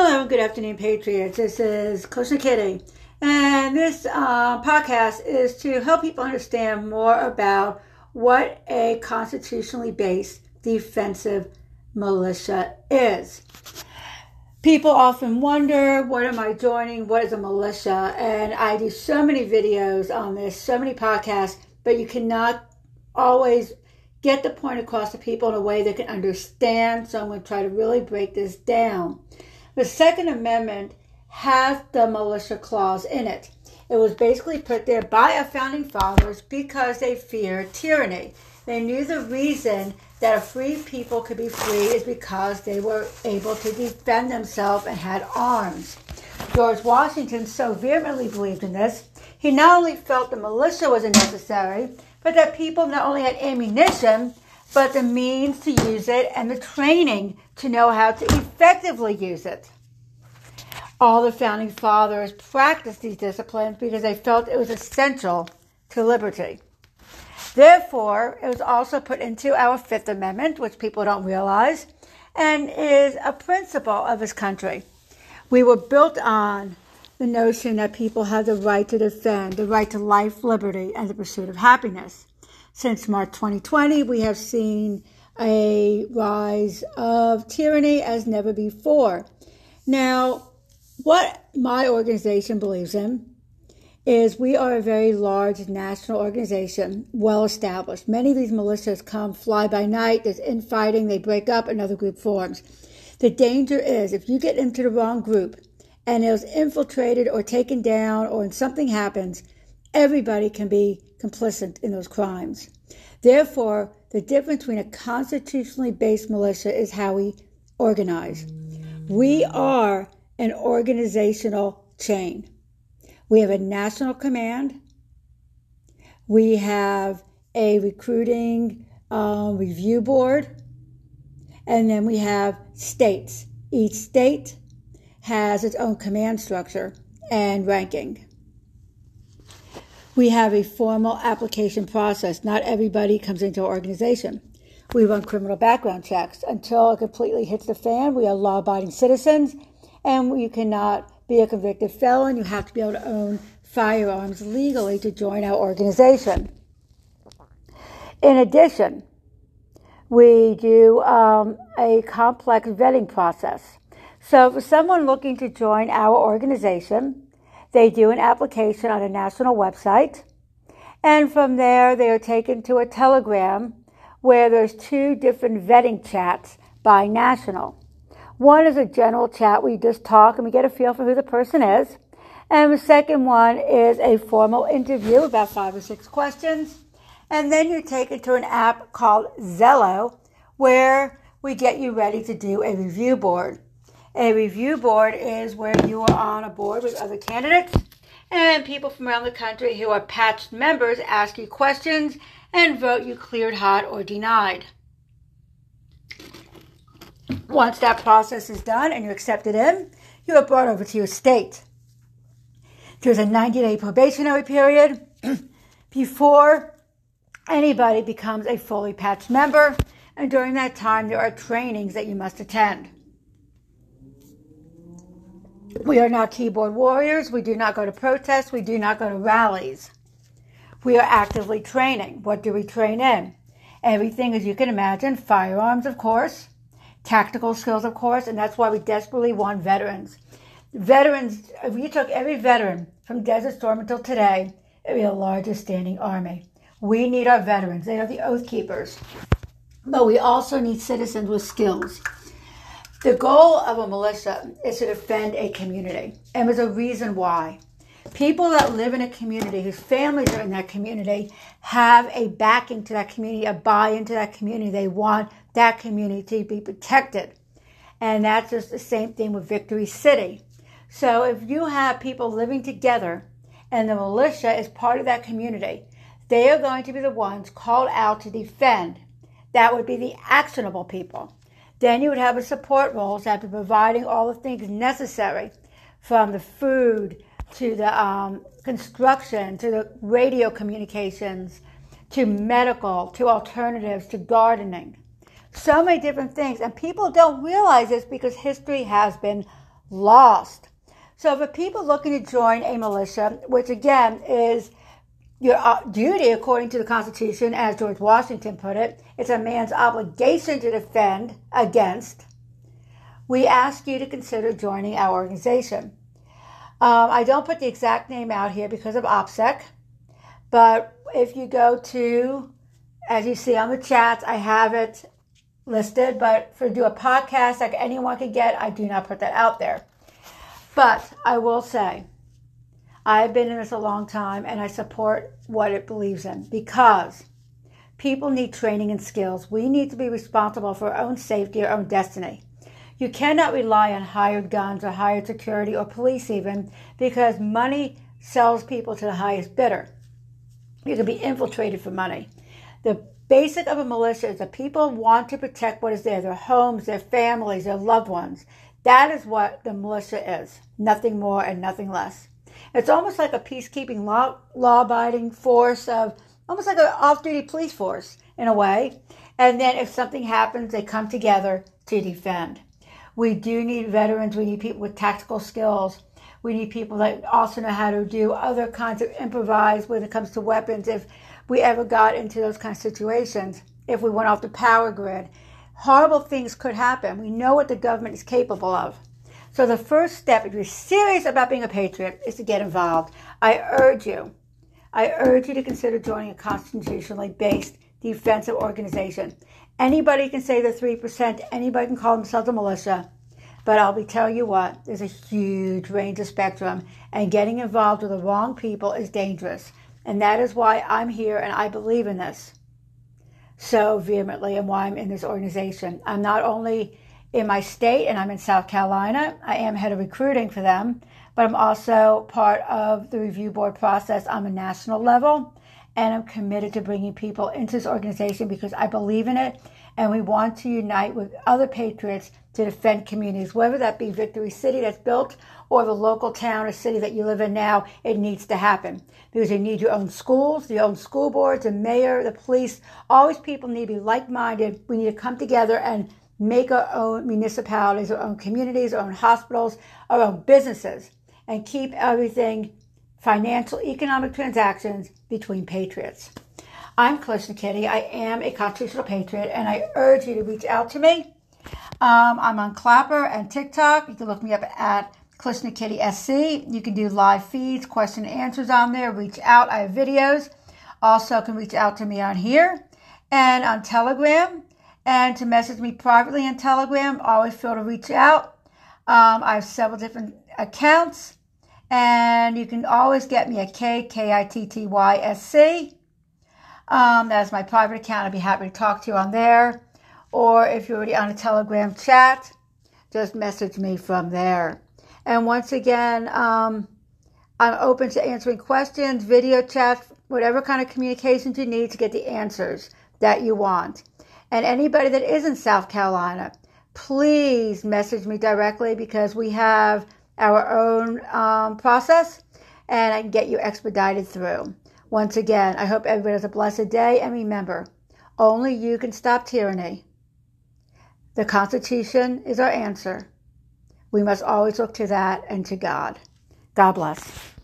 Hello, good afternoon, Patriots. This is Coach Kitty, and this uh, podcast is to help people understand more about what a constitutionally based defensive militia is. People often wonder, what am I joining? What is a militia? And I do so many videos on this, so many podcasts, but you cannot always get the point across to people in a way they can understand. So I'm going to try to really break this down. The Second Amendment has the militia clause in it. It was basically put there by our founding fathers because they feared tyranny. They knew the reason that a free people could be free is because they were able to defend themselves and had arms. George Washington so vehemently believed in this, he not only felt the militia was necessary, but that people not only had ammunition, but the means to use it and the training to know how to effectively use it. All the founding fathers practiced these disciplines because they felt it was essential to liberty. Therefore, it was also put into our Fifth Amendment, which people don't realize, and is a principle of this country. We were built on the notion that people have the right to defend, the right to life, liberty, and the pursuit of happiness. Since March 2020, we have seen a rise of tyranny as never before. Now, what my organization believes in is we are a very large national organization, well established. Many of these militias come fly by night, there's infighting, they break up, another group forms. The danger is if you get into the wrong group and it was infiltrated or taken down or something happens, everybody can be complicit in those crimes. Therefore, the difference between a constitutionally based militia is how we organize. We are an organizational chain. We have a national command. We have a recruiting uh, review board. And then we have states. Each state has its own command structure and ranking we have a formal application process. Not everybody comes into our organization. We run criminal background checks. Until it completely hits the fan, we are law abiding citizens, and you cannot be a convicted felon. You have to be able to own firearms legally to join our organization. In addition, we do um, a complex vetting process. So, for someone looking to join our organization, they do an application on a national website, and from there they are taken to a telegram where there's two different vetting chats by national. One is a general chat where you just talk and we get a feel for who the person is. And the second one is a formal interview, about five or six questions. And then you're taken to an app called Zello, where we get you ready to do a review board. A review board is where you are on a board with other candidates and people from around the country who are patched members ask you questions and vote you cleared hot or denied. Once that process is done and you're accepted in, you are brought over to your state. There's a 90 day probationary period before anybody becomes a fully patched member, and during that time, there are trainings that you must attend. We are not keyboard warriors. We do not go to protests. We do not go to rallies. We are actively training. What do we train in? Everything, as you can imagine, firearms, of course, tactical skills, of course, and that's why we desperately want veterans. Veterans, if you took every veteran from Desert Storm until today, it would be the largest standing army. We need our veterans. They are the oath keepers. But we also need citizens with skills. The goal of a militia is to defend a community, and there's a reason why. People that live in a community, whose families are in that community, have a backing to that community, a buy into that community. They want that community to be protected. And that's just the same thing with Victory City. So if you have people living together and the militia is part of that community, they are going to be the ones called out to defend. That would be the actionable people. Then you would have a support role that be providing all the things necessary from the food to the um, construction to the radio communications to medical to alternatives to gardening. So many different things. And people don't realize this because history has been lost. So, for people looking to join a militia, which again is your uh, duty according to the Constitution, as George Washington put it, it's a man's obligation to defend against. We ask you to consider joining our organization. Um, I don't put the exact name out here because of OPSEC, but if you go to, as you see on the chats, I have it listed, but for do a podcast like anyone could get, I do not put that out there. But I will say, I've been in this a long time and I support what it believes in because people need training and skills. We need to be responsible for our own safety, our own destiny. You cannot rely on hired guns or hired security or police, even because money sells people to the highest bidder. You can be infiltrated for money. The basic of a militia is that people want to protect what is there their homes, their families, their loved ones. That is what the militia is nothing more and nothing less. It's almost like a peacekeeping law law abiding force of almost like an off duty police force in a way. And then if something happens, they come together to defend. We do need veterans. We need people with tactical skills. We need people that also know how to do other kinds of improvise when it comes to weapons. If we ever got into those kind of situations, if we went off the power grid, horrible things could happen. We know what the government is capable of. So the first step, if you're serious about being a patriot, is to get involved. I urge you, I urge you to consider joining a constitutionally based defensive organization. Anybody can say they're 3%, anybody can call themselves a militia. But I'll be telling you what, there's a huge range of spectrum, and getting involved with the wrong people is dangerous. And that is why I'm here and I believe in this so vehemently and why I'm in this organization. I'm not only in my state and I'm in South Carolina, I am head of recruiting for them, but I'm also part of the review board process on a national level and I'm committed to bringing people into this organization because I believe in it and we want to unite with other patriots to defend communities, whether that be Victory City that's built or the local town or city that you live in now, it needs to happen. Because you need your own schools, your own school boards, the mayor, the police. All these people need to be like minded. We need to come together and make our own municipalities, our own communities, our own hospitals, our own businesses, and keep everything financial, economic transactions between patriots. I'm Kalishna Kitty. I am a constitutional patriot, and I urge you to reach out to me. Um, I'm on Clapper and TikTok. You can look me up at Kalishna Kitty SC. You can do live feeds, question and answers on there. Reach out. I have videos. Also, can reach out to me on here and on Telegram. And to message me privately on Telegram, always feel to reach out. Um, I have several different accounts. And you can always get me at K K I T T Y S C. Um, that's my private account. I'd be happy to talk to you on there. Or if you're already on a Telegram chat, just message me from there. And once again, um, I'm open to answering questions, video chat, whatever kind of communications you need to get the answers that you want. And anybody that is in South Carolina, please message me directly because we have our own um, process and I can get you expedited through. Once again, I hope everybody has a blessed day and remember, only you can stop tyranny. The Constitution is our answer. We must always look to that and to God. God bless.